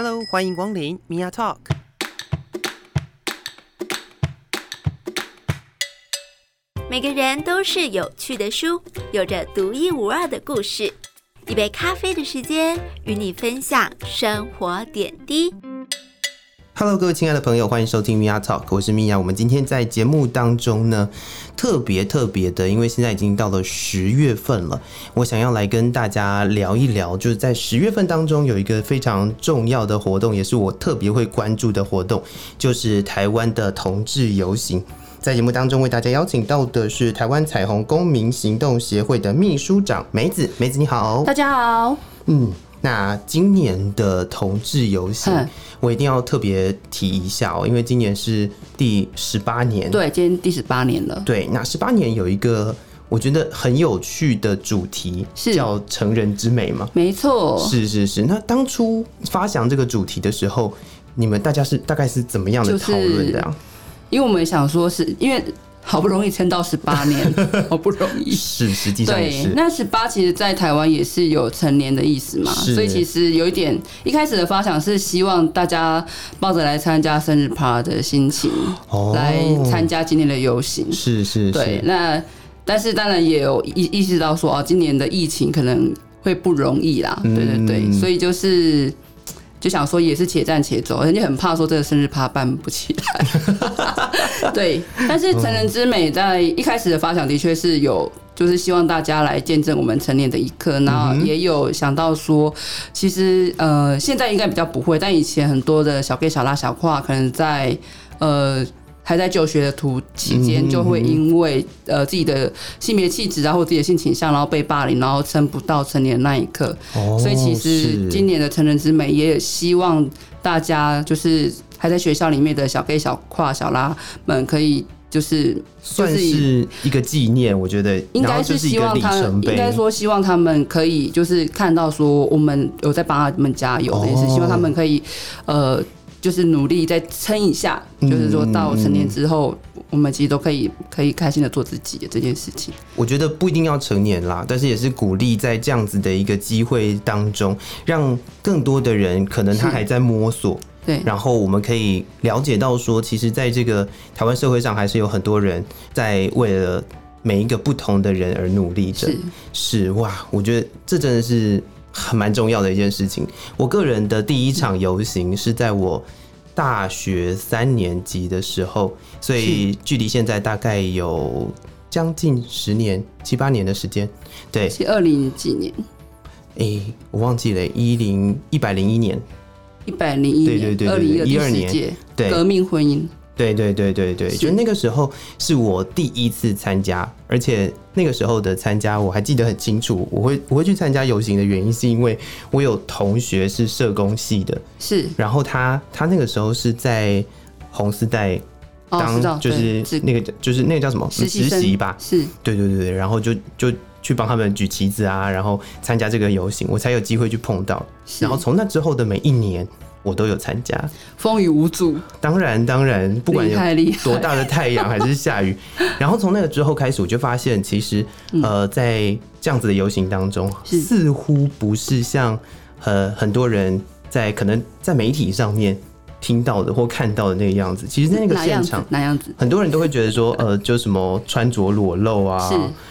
Hello，欢迎光临 Mia Talk。每个人都是有趣的书，有着独一无二的故事。一杯咖啡的时间，与你分享生活点滴。Hello，各位亲爱的朋友，欢迎收听 Mia Talk，我是米娅。我们今天在节目当中呢，特别特别的，因为现在已经到了十月份了，我想要来跟大家聊一聊，就是在十月份当中有一个非常重要的活动，也是我特别会关注的活动，就是台湾的同志游行。在节目当中为大家邀请到的是台湾彩虹公民行动协会的秘书长梅子，梅子你好，大家好，嗯。那今年的同志游行，我一定要特别提一下哦，因为今年是第十八年，对，今年第十八年了。对，那十八年有一个我觉得很有趣的主题，是叫成人之美嘛？没错，是是是。那当初发想这个主题的时候，你们大家是大概是怎么样的讨论的啊？因为我们想说是因为。好不容易撑到十八 年，好不容易是实际上是。对，那十八其实，在台湾也是有成年的意思嘛，所以其实有一点，一开始的发想是希望大家抱着来参加生日趴的心情，来参加今年的游行。是是是。对，那但是当然也有意意识到说，啊，今年的疫情可能会不容易啦。对对对，所以就是。就想说也是且战且走，人家很怕说这个生日趴办不起来。对，但是成人之美在一开始的发想的确是有，就是希望大家来见证我们成年的一刻。然后也有想到说，其实呃现在应该比较不会，但以前很多的小 gay 小拉小跨可能在呃。还在就学的途期间，就会因为呃自己的性别气质啊，或自己的性倾向，然后被霸凌，然后撑不到成年那一刻。哦，所以其实今年的成人之美，也希望大家就是还在学校里面的小 gay、小跨、小拉们，可以就是算是一个纪念。我觉得应该是希望他们，应该说希望他们可以就是看到说我们有在帮他们加油，也是希望他们可以呃。就是努力再撑一下，就是说到成年之后，我们其实都可以可以开心的做自己的这件事情。我觉得不一定要成年啦，但是也是鼓励在这样子的一个机会当中，让更多的人可能他还在摸索，对，然后我们可以了解到说，其实在这个台湾社会上，还是有很多人在为了每一个不同的人而努力着。是，是哇，我觉得这真的是。很蛮重要的一件事情。我个人的第一场游行是在我大学三年级的时候，所以距离现在大概有将近十年、七八年的时间。对，是二零几年？哎、欸，我忘记了，一零一百零一年，一百零一年，对对对，二零一二年，对，革命婚姻。对对对对对，就那个时候是我第一次参加，而且那个时候的参加我还记得很清楚。我会我会去参加游行的原因，是因为我有同学是社工系的，是，然后他他那个时候是在红丝带当，就是那个就是那个叫什么实习吧，是，对对对，然后就就去帮他们举旗子啊，然后参加这个游行，我才有机会去碰到。然后从那之后的每一年。我都有参加，风雨无阻。当然，当然，不管有多大的太阳还是下雨，然后从那个之后开始，我就发现，其实呃，在这样子的游行当中，似乎不是像呃很多人在可能在媒体上面听到的或看到的那个样子。其实，在那个现场，哪样子？很多人都会觉得说，呃，就什么穿着裸露啊，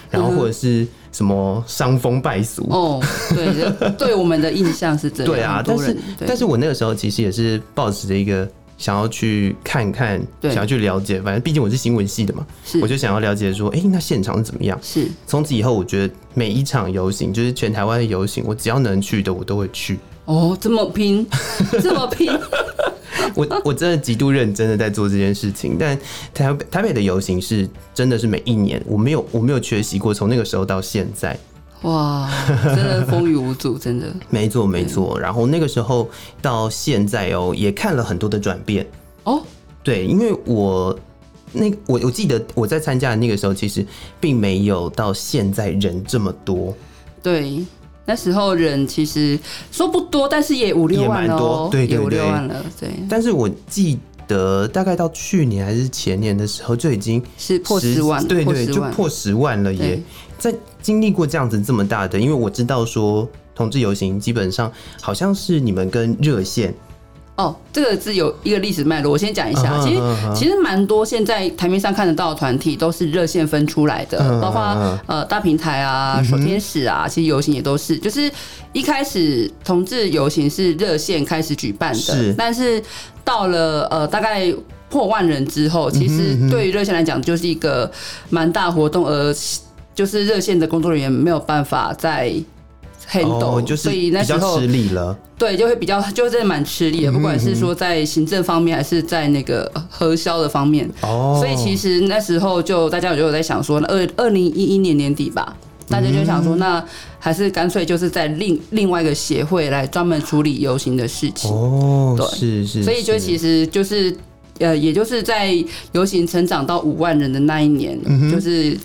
然后或者是。什么伤风败俗？哦，对，对我们的印象是这样。对啊，但是，但是我那个时候其实也是抱持着一个想要去看看，想要去了解。反正毕竟我是新闻系的嘛，我就想要了解说，哎、欸，那现场是怎么样？是。从此以后，我觉得每一场游行，就是全台湾的游行，我只要能去的，我都会去。哦，这么拼，这么拼。我我真的极度认真的在做这件事情，但台北台北的游行是真的是每一年，我没有我没有缺席过，从那个时候到现在，哇，真的风雨无阻，真的。没错没错，然后那个时候到现在哦，也看了很多的转变哦，对，因为我那我我记得我在参加的那个时候，其实并没有到现在人这么多，对。那时候人其实说不多，但是也五六万多，对对对，五六万了，对。但是我记得大概到去年还是前年的时候，就已经是破十万，对对，就破十万了耶。在经历过这样子这么大的，因为我知道说同志游行基本上好像是你们跟热线哦，这个是有一个历史脉络，我先讲一下。其实、uh. 其实蛮多现在台面上看得到的团体都是热线分出来的，uh. 包括呃大平台啊、守天使啊，uh. 其实游行也都是。就是一开始同志游行是热线开始举办的，但是到了呃大概破万人之后，其实对于热线来讲就是一个蛮大活动，而就是热线的工作人员没有办法再 handle，、oh, 所以那时候吃力了。对，就会比较，就真的蛮吃力的，不管是说在行政方面，还是在那个核销的方面。哦。所以其实那时候就大家就有在想说，二二零一一年年底吧，大家就想说，那还是干脆就是在另另外一个协会来专门处理游行的事情。哦。对，是是。所以就其实就是呃，也就是在游行成长到五万人的那一年，就是。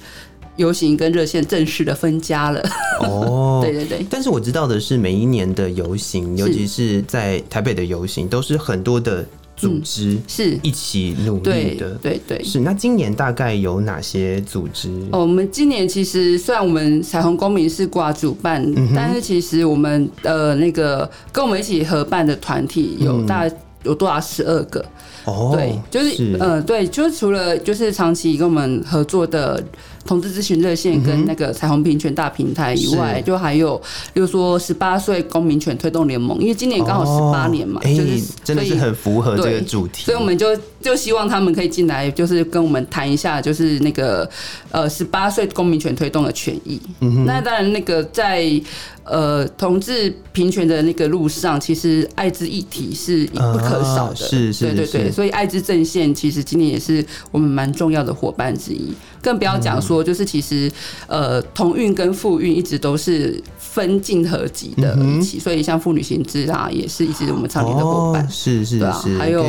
游行跟热线正式的分家了。哦，对对对。但是我知道的是，每一年的游行，尤其是在台北的游行，都是很多的组织是一起努力的。对对。是。那今年大概有哪些组织？哦，我们今年其实虽然我们彩虹公民是挂主办，但是其实我们呃那个跟我们一起合办的团体有大有多达十二个。哦，对，就是呃对，就是除了就是长期跟我们合作的。同志咨询热线跟那个彩虹平权大平台以外，就还有，比如说十八岁公民权推动联盟，因为今年刚好十八年嘛，就是真的是很符合这个主题，所以我们就就希望他们可以进来，就是跟我们谈一下，就是那个呃十八岁公民权推动的权益。那当然，那个在呃同志平权的那个路上，其实艾滋议题是不可少的，是是，对对对，所以艾滋阵线其实今年也是我们蛮重要的伙伴之一。更不要讲说，就是其实，呃，同运跟复运一直都是分镜合集的一起，所以像妇女行知啊，也是一直我们倡议的伙伴，是是是，还有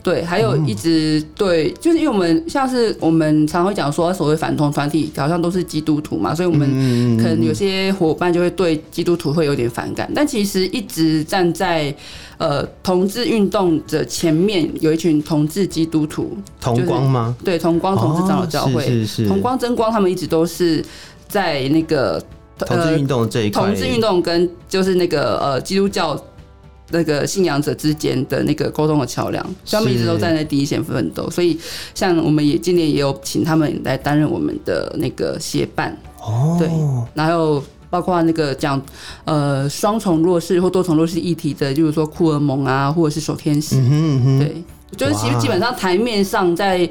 对，还有一直对，就是因为我们像是我们常会讲说，所谓反同团体好像都是基督徒嘛，所以我们可能有些伙伴就会对基督徒会有点反感，但其实一直站在。呃，同志运动的前面有一群同志基督徒，同光吗？对，同光同志长老教会，是是。是，同光真光，他们一直都是在那个同志运动这一块，同志运动跟就是那个呃基督教那个信仰者之间的那个沟通的桥梁，他们一直都站在第一线奋斗。所以，像我们也今年也有请他们来担任我们的那个协办，哦，对，然后。包括那个讲呃双重弱势或多重弱势议题的，就是说库尔蒙啊，或者是守天使，嗯对，就是其实基本上台面上在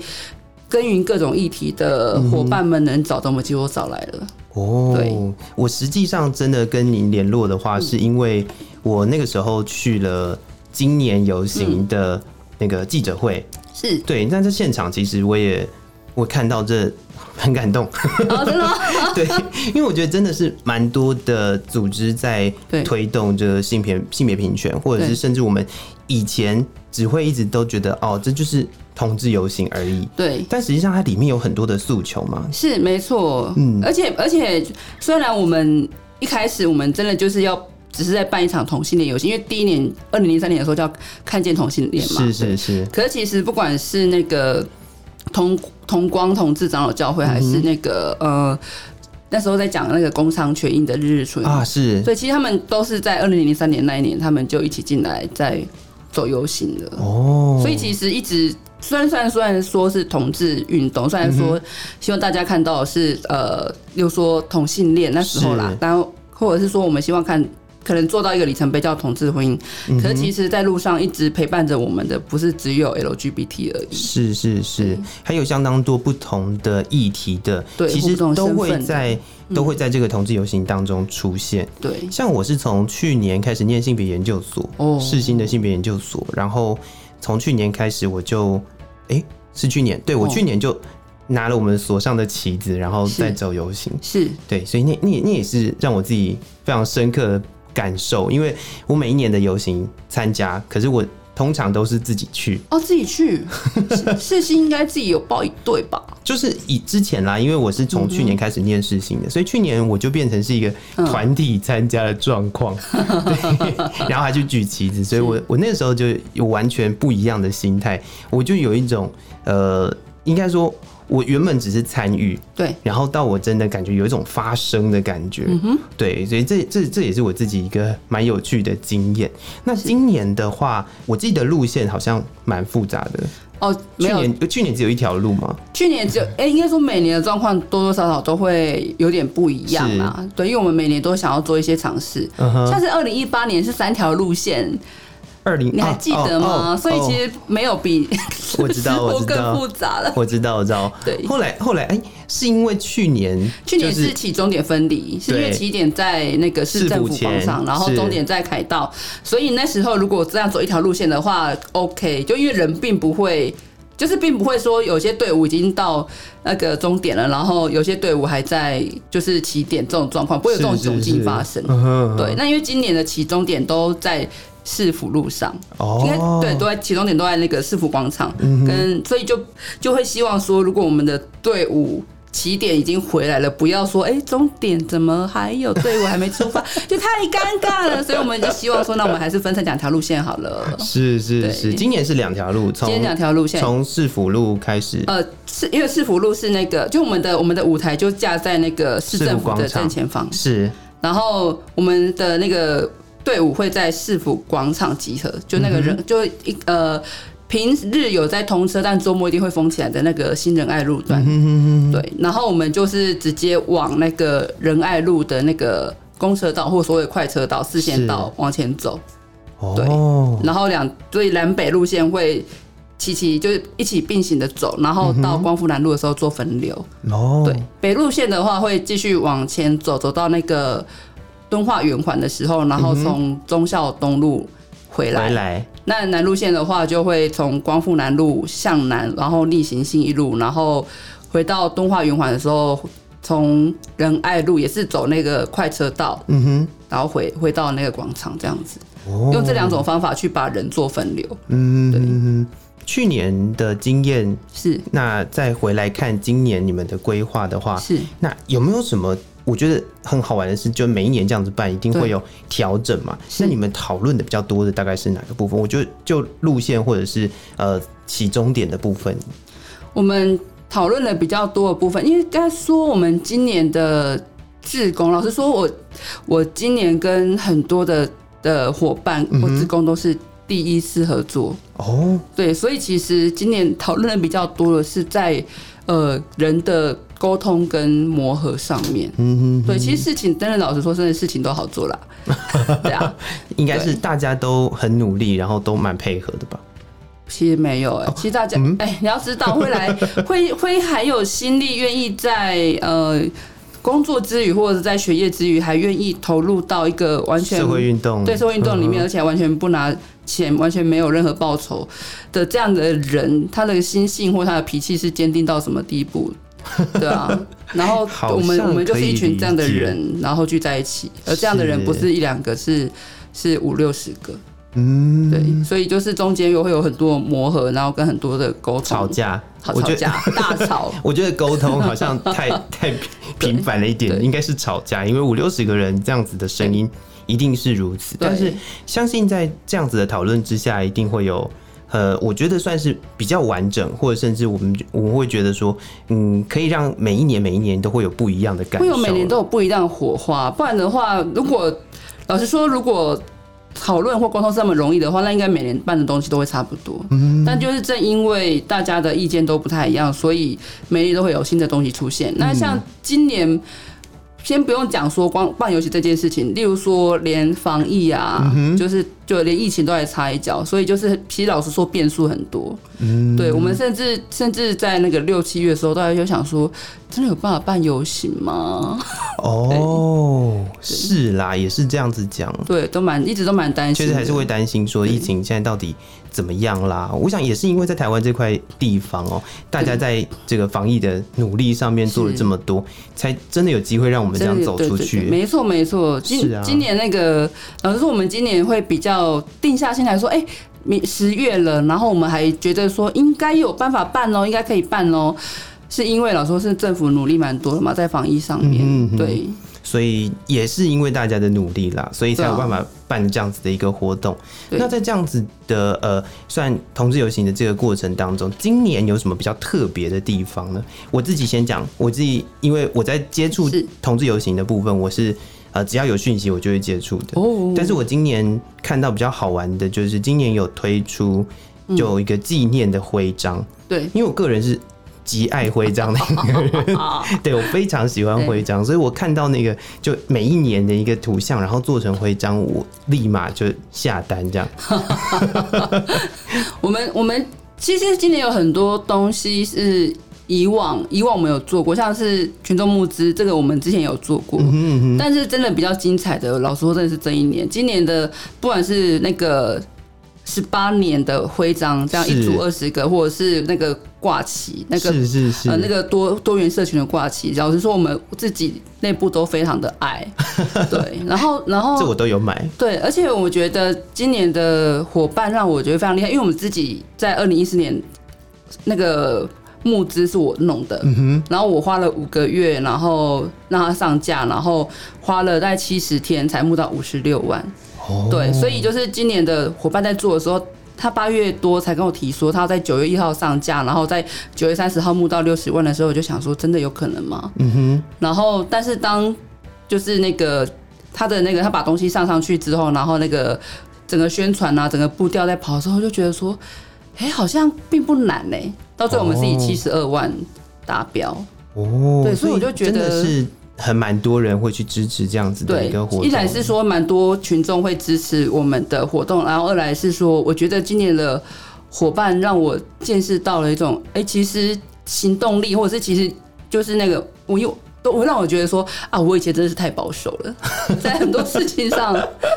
耕耘各种议题的伙伴们能找到，我们几乎找来了。哦，对，我实际上真的跟您联络的话，是因为我那个时候去了今年游行的那个记者会，是对，但在现场其实我也我看到这。很感动，哦，真的吗？对，因为我觉得真的是蛮多的组织在推动这个性别性别平权，或者是甚至我们以前只会一直都觉得哦，这就是同志游行而已。对，但实际上它里面有很多的诉求嘛。是没错，嗯，而且而且虽然我们一开始我们真的就是要只是在办一场同性恋游行，因为第一年二零零三年的时候叫看见同性恋嘛，是是是。可是其实不管是那个。同同光同志长老教会还是那个、嗯、呃，那时候在讲那个工商全印的日日春啊，是，所以其实他们都是在二零零三年那一年，他们就一起进来在走游行的哦。所以其实一直虽然虽然虽然说是同志运动，虽然说希望大家看到的是呃，又说同性恋那时候啦，然后或者是说我们希望看。可能做到一个里程碑叫同志婚姻，可是其实，在路上一直陪伴着我们的，不是只有 LGBT 而已。是是是，还有相当多不同的议题的，对，其实都会在都会在这个同志游行当中出现。对，像我是从去年开始念性别研究所，哦，世新的性别研究所，然后从去年开始我就，哎，是去年，对，我去年就拿了我们所上的旗子，然后再走游行。是。对，所以那那那也是让我自己非常深刻。感受，因为我每一年的游行参加，可是我通常都是自己去。哦，自己去，世新 应该自己有报一队吧？就是以之前啦，因为我是从去年开始念世新的，所以去年我就变成是一个团体参加的状况，对，然后还去举旗子，所以我我那个时候就有完全不一样的心态，我就有一种呃，应该说我原本只是参与，对，然后到我真的感觉有一种发声的感觉，嗯哼，对，所以这这这也是我自己一个蛮有趣的经验。那今年的话，我记得路线好像蛮复杂的。哦，去年去年只有一条路吗？去年只有，哎、欸，应该说每年的状况多多少少都会有点不一样啊，对，因为我们每年都想要做一些尝试，像是二零一八年是三条路线。二零，你还记得吗？所以其实没有比 我知道，我知道更复杂了。我知道，我知道。对，后来后来，哎、欸，是因为去年、就是、去年是起终点分离，是因为起点在那个市政府广场，然后终点在凯道，所以那时候如果这样走一条路线的话，OK，就因为人并不会，就是并不会说有些队伍已经到那个终点了，然后有些队伍还在就是起点这种状况，不会有这种窘境发生。对，那因为今年的起终点都在。市府路上，哦应该对，都在起终点都在那个市府广场，跟所以就就会希望说，如果我们的队伍起点已经回来了，不要说哎，终点怎么还有队伍还没出发，就太尴尬了。所以我们就希望说，那我们还是分成两条路线好了。是是是，今年是两条路，今年两条路线，从市府路开始。呃，是因为市府路是那个，就我们的我们的舞台就架在那个市政府的正前方，是。然后我们的那个。队伍会在市府广场集合，就那个人、嗯、就一呃平日有在通车，但周末一定会封起来的那个新仁爱路段。嗯、对，然后我们就是直接往那个仁爱路的那个公车道或所谓快车道四线道往前走。对，哦、然后两所以南北路线会齐齐就是一起并行的走，然后到光复南路的时候做分流。哦，对，北路线的话会继续往前走，走到那个。敦化圆环的时候，然后从忠孝东路回来。回来。那南路线的话，就会从光复南路向南，然后逆行信义路，然后回到敦化圆环的时候，从仁爱路也是走那个快车道。嗯哼。然后回回到那个广场这样子，哦、用这两种方法去把人做分流。嗯，对。去年的经验是，那再回来看今年你们的规划的话，是那有没有什么？我觉得很好玩的是，就每一年这样子办，一定会有调整嘛。那你们讨论的比较多的大概是哪个部分？我觉得就路线或者是呃起终点的部分。我们讨论的比较多的部分，因为该说我们今年的志工，老实说我我今年跟很多的的伙伴或志工都是第一次合作哦。对，所以其实今年讨论的比较多的是在呃人的。沟通跟磨合上面，嗯哼，对，其实事情真的老实说，真的事情都好做啦。对啊，应该是大家都很努力，然后都蛮配合的吧？其实没有哎、欸，其实大家哎、嗯？欸，你要知道，会来会会还有心力，愿意在呃工作之余或者在学业之余，还愿意投入到一个完全社会运动，对社会运动里面，而且完全不拿钱，完全没有任何报酬的这样的人，他的心性或他的脾气是坚定到什么地步？对啊，然后我们我们就是一群这样的人，然后聚在一起，而这样的人不是一两个，是是五六十个，嗯，对，所以就是中间又会有很多磨合，然后跟很多的沟通、吵架，好吵架，大吵。我觉得沟通好像太 太频繁了一点，应该是吵架，因为五六十个人这样子的声音一定是如此，但是相信在这样子的讨论之下，一定会有。呃，我觉得算是比较完整，或者甚至我们我们会觉得说，嗯，可以让每一年每一年都会有不一样的感觉，会有每年都有不一样的火花。不然的话，如果老实说，如果讨论或沟通是那么容易的话，那应该每年办的东西都会差不多。嗯，但就是正因为大家的意见都不太一样，所以每年都会有新的东西出现。那像今年。先不用讲说光办游戏这件事情，例如说连防疫啊，嗯、就是就连疫情都还插一脚，所以就是其实老实说变数很多。嗯，对我们甚至甚至在那个六七月的时候，大家就想说，真的有办法办游行吗？哦，是啦，也是这样子讲。对，都蛮一直都蛮担心，确实还是会担心说疫情现在到底。怎么样啦？我想也是因为在台湾这块地方哦、喔，大家在这个防疫的努力上面做了这么多，才真的有机会让我们这样走出去。没错，没错。今今年那个，老实说，我们今年会比较定下心来说，哎，明十月了，然后我们还觉得说应该有办法办哦，应该可以办哦，是因为老实说是政府努力蛮多的嘛，在防疫上面，对。所以也是因为大家的努力啦，所以才有办法办这样子的一个活动。那在这样子的呃，算同志游行的这个过程当中，今年有什么比较特别的地方呢？我自己先讲，我自己因为我在接触同志游行的部分，我是呃只要有讯息我就会接触的。哦。但是我今年看到比较好玩的就是今年有推出就有一个纪念的徽章。对，因为我个人是。极爱徽章的一个人，对，我非常喜欢徽章，所以我看到那个就每一年的一个图像，然后做成徽章，我立马就下单这样。我们我们其实今年有很多东西是以往以往我们有做过，像是群众募资，这个我们之前有做过嗯，但是真的比较精彩的，老实说真的是这一年，今年的不管是那个。十八年的徽章，这样一组二十个，或者是那个挂旗，那个是是是。呃那个多多元社群的挂旗，老实说，我们自己内部都非常的爱，对，然后然后这我都有买，对，而且我觉得今年的伙伴让我觉得非常厉害，因为我们自己在二零一四年那个募资是我弄的，嗯，然后我花了五个月，然后让它上架，然后花了大概七十天才募到五十六万。对，所以就是今年的伙伴在做的时候，他八月多才跟我提说，他要在九月一号上架，然后在九月三十号募到六十万的时候，我就想说，真的有可能吗？嗯哼。然后，但是当就是那个他的那个他把东西上上去之后，然后那个整个宣传啊，整个步调在跑的时候，就觉得说，哎，好像并不难呢。到最后我们是以七十二万达标。哦。对，所以我就觉得是。很蛮多人会去支持这样子的一个活动，一来是说蛮多群众会支持我们的活动，然后二来是说，我觉得今年的伙伴让我见识到了一种，哎、欸，其实行动力，或者是其实就是那个我又。会让我觉得说啊，我以前真的是太保守了，在很多事情上，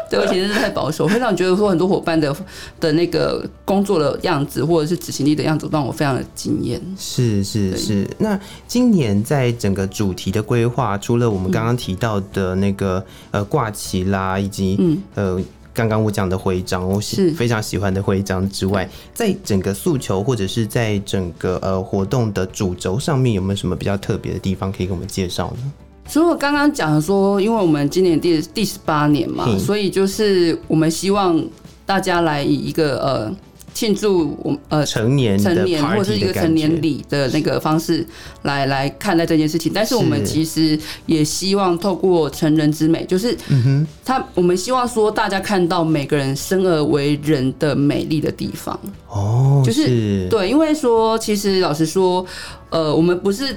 对我以前真的是太保守，会让我觉得说很多伙伴的的那个工作的样子，或者是执行力的样子，让我非常的惊艳。是是是。那今年在整个主题的规划，除了我们刚刚提到的那个呃挂旗啦，以及嗯呃。刚刚我讲的徽章，我是非常喜欢的徽章之外，在整个诉求或者是在整个呃活动的主轴上面，有没有什么比较特别的地方可以给我们介绍呢？所以我刚刚讲说，因为我们今年第第十八年嘛，所以就是我们希望大家来以一个呃。庆祝我呃成年成年或者是一个成年礼的那个方式来来看待这件事情，但是我们其实也希望透过成人之美，就是嗯哼。他我们希望说大家看到每个人生而为人的美丽的地方。哦，就是。对，因为说其实老实说，呃，我们不是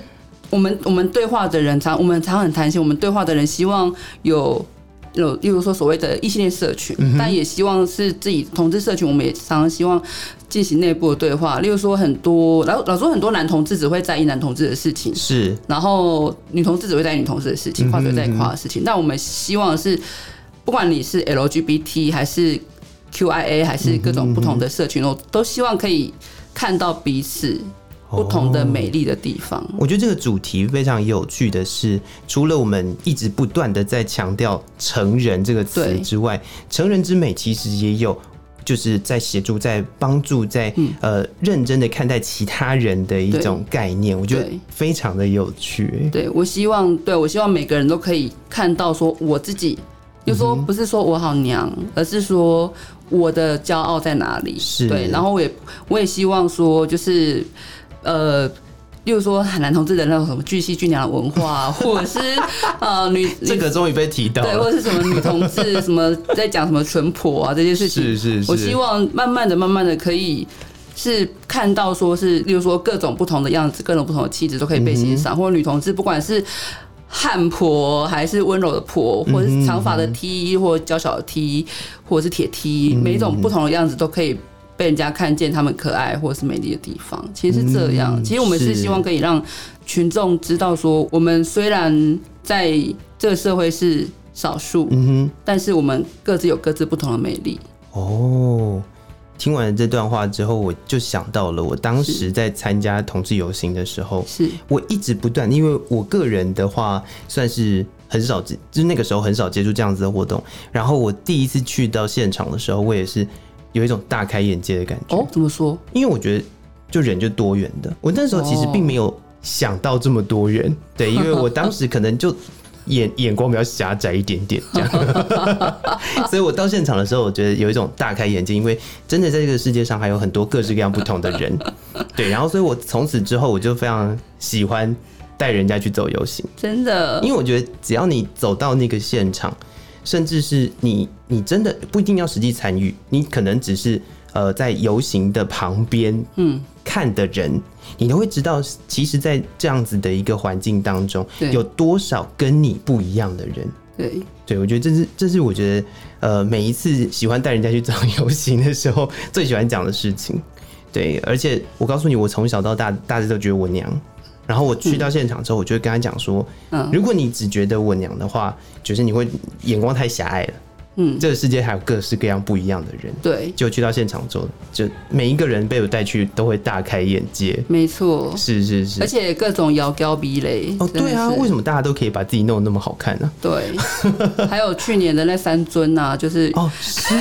我们我们对话的人常我们常很贪心，我们对话的人希望有。有，例如说所谓的异性恋社群，嗯、但也希望是自己同志社群，我们也常常希望进行内部的对话。例如说，很多老老说很多男同志只会在意男同志的事情，是，然后女同志只会在意女同志的事情，跨性在跨的事情。但我们希望是，不管你是 LGBT 还是 QIA 还是各种不同的社群，我都希望可以看到彼此。不同的美丽的地方，我觉得这个主题非常有趣的是，除了我们一直不断的在强调“成人”这个词之外，“成人之美”其实也有就是在协助、在帮助、在呃认真的看待其他人的一种概念。我觉得非常的有趣。对，我希望，对，我希望每个人都可以看到，说我自己，就说不是说我好娘，而是说我的骄傲在哪里。是对，然后我也我也希望说，就是。呃，例如说男同志的那种什么巨蜥巨娘的文化，或者是呃女这个终于被提到，对，或者是什么女同志什么在讲什么淳朴啊这些事情，是是是，我希望慢慢的、慢慢的可以是看到说是，例如说各种不同的样子、各种不同的气质都可以被欣赏，嗯、或者女同志不管是汉婆还是温柔的婆，或者是长发的 T，或娇小的 T，或者是铁 T，每一种不同的样子都可以。被人家看见他们可爱或是美丽的地方，其实是这样。其实我们是希望可以让群众知道，说我们虽然在这个社会是少数，嗯哼，但是我们各自有各自不同的美丽。哦，听完了这段话之后，我就想到了我当时在参加同志游行的时候，是我一直不断，因为我个人的话算是很少接，就是那个时候很少接触这样子的活动。然后我第一次去到现场的时候，我也是。有一种大开眼界的感觉。哦，怎么说？因为我觉得，就人就多元的。我那时候其实并没有想到这么多元，对，因为我当时可能就眼眼光比较狭窄一点点，这样。所以我到现场的时候，我觉得有一种大开眼界，因为真的在这个世界上还有很多各式各样不同的人。对，然后所以我从此之后，我就非常喜欢带人家去走游行，真的，因为我觉得只要你走到那个现场，甚至是你你真的不一定要实际参与，你可能只是呃在游行的旁边，嗯。看的人，你都会知道，其实，在这样子的一个环境当中，有多少跟你不一样的人。对，对我觉得这是，这是我觉得，呃，每一次喜欢带人家去找游行的时候，最喜欢讲的事情。对，而且我告诉你，我从小到大，大家都觉得我娘。然后我去到现场之后，我就会跟他讲说，嗯，如果你只觉得我娘的话，就是你会眼光太狭隘了。嗯，这个世界还有各式各样不一样的人，对，就去到现场之后，就每一个人被我带去都会大开眼界，没错，是是是，而且各种摇高比雷哦，对啊，为什么大家都可以把自己弄得那么好看呢？对，还有去年的那三尊啊，就是哦，是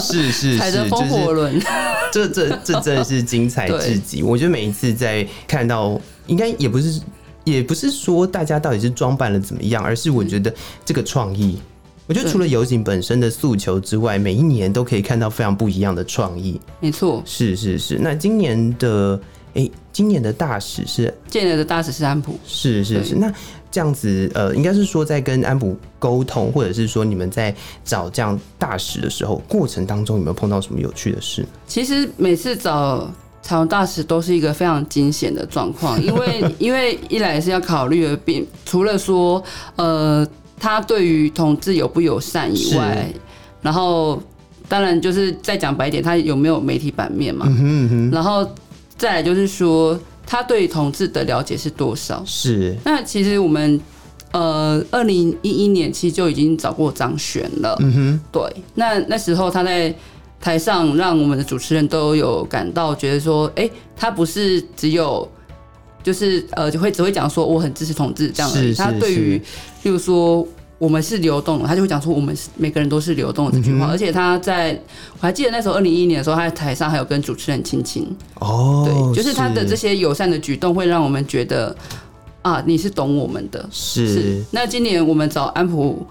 是是，踩着风火轮，这这这真的是精彩至极。我觉得每一次在看到，应该也不是也不是说大家到底是装扮了怎么样，而是我觉得这个创意。我觉得除了游行本身的诉求之外，每一年都可以看到非常不一样的创意。没错，是是是。那今年的哎、欸，今年的大使是今年的大使是安普。是是是。那这样子呃，应该是说在跟安普沟通，或者是说你们在找这样大使的时候，过程当中有没有碰到什么有趣的事？其实每次找彩虹大使都是一个非常惊险的状况，因为因为一来是要考虑的，并除了说呃。他对于同志友不友善以外，然后当然就是再讲白一点，他有没有媒体版面嘛？然后再来就是说，他对同志的了解是多少？是。那其实我们呃，二零一一年其实就已经找过张悬了。嗯哼。对。那那时候他在台上，让我们的主持人都有感到觉得说，哎，他不是只有。就是呃，就会只会讲说我很支持同志这样的。他对于，例如说我们是流动的，他就会讲说我们是每个人都是流动的这句话。而且他在我还记得那时候二零一一年的时候，他在台上还有跟主持人亲亲。哦，对，就是他的这些友善的举动会让我们觉得啊，你是懂我们的。是。那今年我们找安普。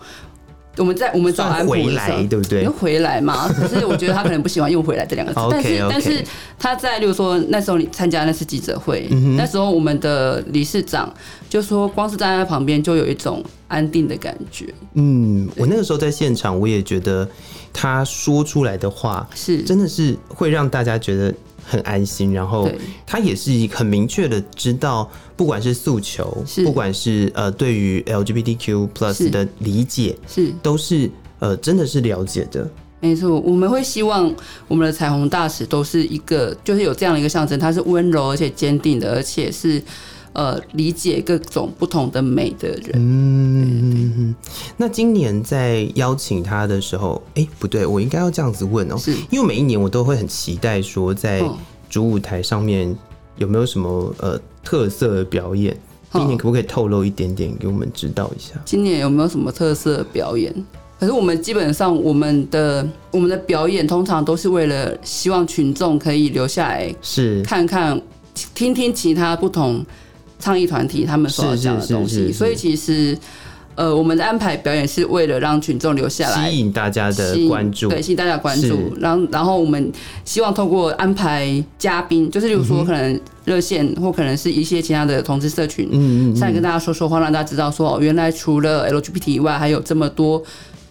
我们在我们找安普回来，对不对？又回来嘛？可是我觉得他可能不喜欢用“回来”这两个字。但是，但是他在，例如说那时候你参加那次记者会，那时候我们的理事长就说，光是站在旁边就有一种安定的感觉。嗯，我那个时候在现场，我也觉得他说出来的话是真的是会让大家觉得。很安心，然后他也是很明确的知道，不管是诉求，不管是呃对于 LGBTQ plus 的理解，是。都是呃真的是了解的。没错，我们会希望我们的彩虹大使都是一个，就是有这样的一个象征，他是温柔而且坚定的，而且是呃理解各种不同的美的人。嗯，那今年在邀请他的时候，哎、欸，不对，我应该要这样子问哦、喔，是因为每一年我都会很期待说，在主舞台上面有没有什么呃特色的表演。今年可不可以透露一点点给我们知道一下？今年有没有什么特色表演？可是我们基本上，我们的我们的表演通常都是为了希望群众可以留下来，是看看、听听其他不同倡议团体他们所要讲的东西。所以其实，呃，我们的安排表演是为了让群众留下来，吸引大家的关注，对，吸引大家关注。然后，然后我们希望透过安排嘉宾，就是比如说可能热线或可能是一些其他的同志社群，嗯嗯，上来跟大家说说话，让大家知道说，原来除了 LGBT 以外，还有这么多。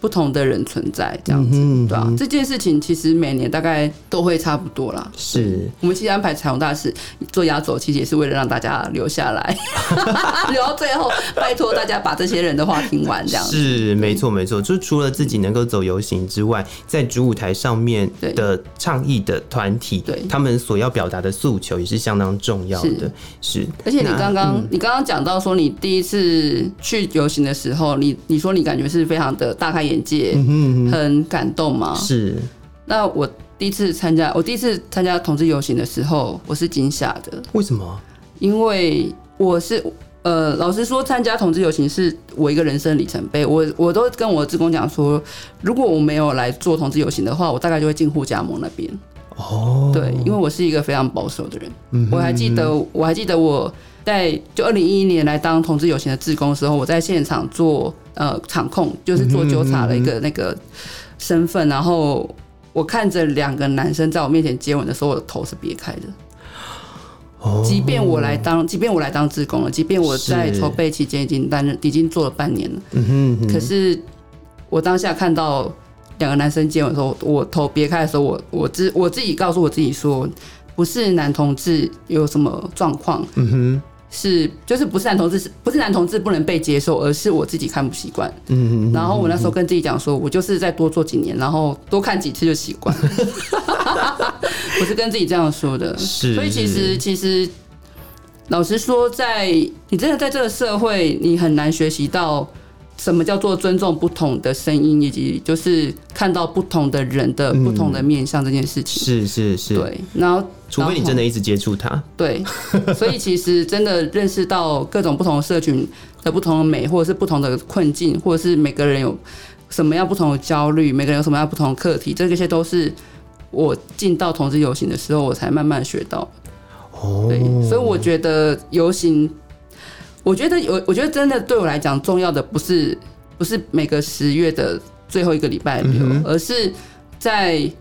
不同的人存在这样子，嗯、对吧、啊？这件事情其实每年大概都会差不多啦。是我们其实安排彩虹大使做压轴，其实也是为了让大家留下来，留到最后，拜托大家把这些人的话听完。这样子是没错没错。就除了自己能够走游行之外，在主舞台上面的倡议的团体，对他们所要表达的诉求也是相当重要的。是，是而且你刚刚、嗯、你刚刚讲到说，你第一次去游行的时候，你你说你感觉是非常的大开眼。界很感动吗？是。那我第一次参加，我第一次参加同志游行的时候，我是惊吓的。为什么？因为我是呃，老实说，参加同志游行是我一个人生里程碑。我我都跟我的志工讲说，如果我没有来做同志游行的话，我大概就会进护家盟那边。哦，对，因为我是一个非常保守的人。嗯哼嗯哼。我还记得，我还记得我在就二零一一年来当同志游行的志工的时候，我在现场做呃场控，就是做纠察的一个那个身份，然后我看着两个男生在我面前接吻的时候，我的头是别开的。即便我来当，即便我来当志工了，即便我在筹备期间已经担任，已经做了半年了，嗯哼，可是我当下看到两个男生接吻的时候，我头别开的时候，我我自我自己告诉我自己说，不是男同志有什么状况，嗯哼，是就是不是男同志，是不是男同志不能被接受，而是我自己看不习惯，嗯嗯，然后我那时候跟自己讲说，我就是再多做几年，然后多看几次就习惯了。我是跟自己这样说的，是所以其实其实，老实说，在你真的在这个社会，你很难学习到什么叫做尊重不同的声音，以及就是看到不同的人的不同的面向这件事情。是是是，对。然后，除非你真的一直接触它，对。所以其实真的认识到各种不同的社群的不同的美，或者是不同的困境，或者是每个人有什么样不同的焦虑，每个人有什么样不同的课题，这些都是。我进到同志游行的时候，我才慢慢学到。哦，对，所以我觉得游行，我觉得有，我觉得真的对我来讲，重要的不是不是每个十月的最后一个礼拜六，嗯、而是在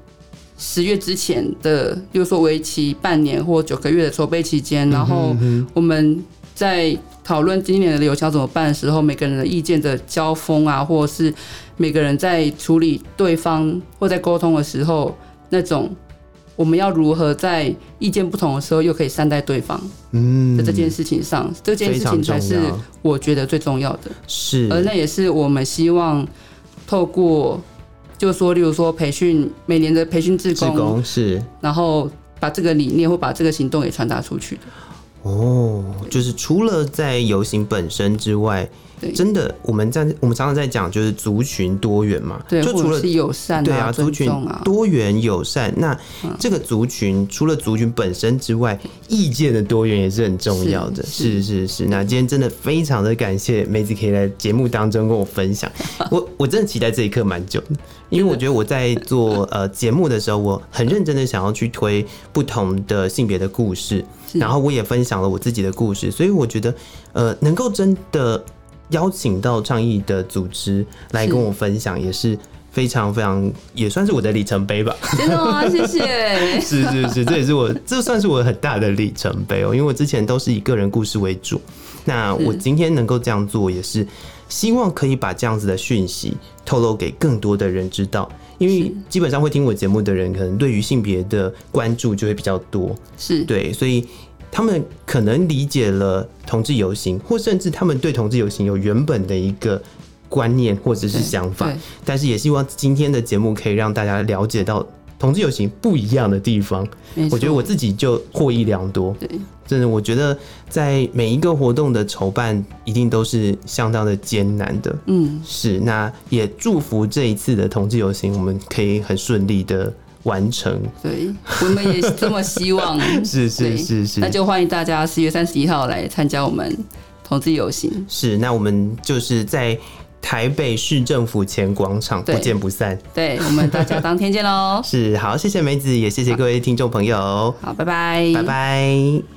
十月之前的，比如说为期半年或九个月的筹备期间，然后我们在讨论今年的游行怎么办的时候，每个人的意见的交锋啊，或者是每个人在处理对方或在沟通的时候。那种我们要如何在意见不同的时候又可以善待对方，嗯，在这件事情上，嗯、这件事情才是我觉得最重要的。是，而那也是我们希望透过，就是说，例如说培训每年的培训志工是，然后把这个理念或把这个行动给传达出去的。哦，就是除了在游行本身之外。真的，我们在我们常常在讲，就是族群多元嘛，对，就除了友善、啊，对啊，族群多元友善。那这个族群除了族群本身之外，意见的多元也是很重要的。是是是，是。那今天真的非常的感谢梅子可以来节目当中跟我分享，我我真的期待这一刻蛮久的，因为我觉得我在做 呃节目的时候，我很认真的想要去推不同的性别的故事，然后我也分享了我自己的故事，所以我觉得呃能够真的。邀请到倡议的组织来跟我分享，也是非常非常，也算是我的里程碑吧。真的吗？谢谢。是是是，这也是我，这算是我很大的里程碑哦。因为我之前都是以个人故事为主，那我今天能够这样做，也是希望可以把这样子的讯息透露给更多的人知道。因为基本上会听我节目的人，可能对于性别的关注就会比较多。是对，所以。他们可能理解了同志游行，或甚至他们对同志游行有原本的一个观念或者是想法，但是也希望今天的节目可以让大家了解到同志游行不一样的地方。我觉得我自己就获益良多。真的，我觉得在每一个活动的筹办一定都是相当的艰难的。嗯，是。那也祝福这一次的同志游行，我们可以很顺利的。完成，对，我们也这么希望。是是是是，那就欢迎大家十月三十一号来参加我们同志游行。是，那我们就是在台北市政府前广场，不见不散。对，我们大家当天见喽。是，好，谢谢梅子，也谢谢各位听众朋友。好，拜拜，拜拜。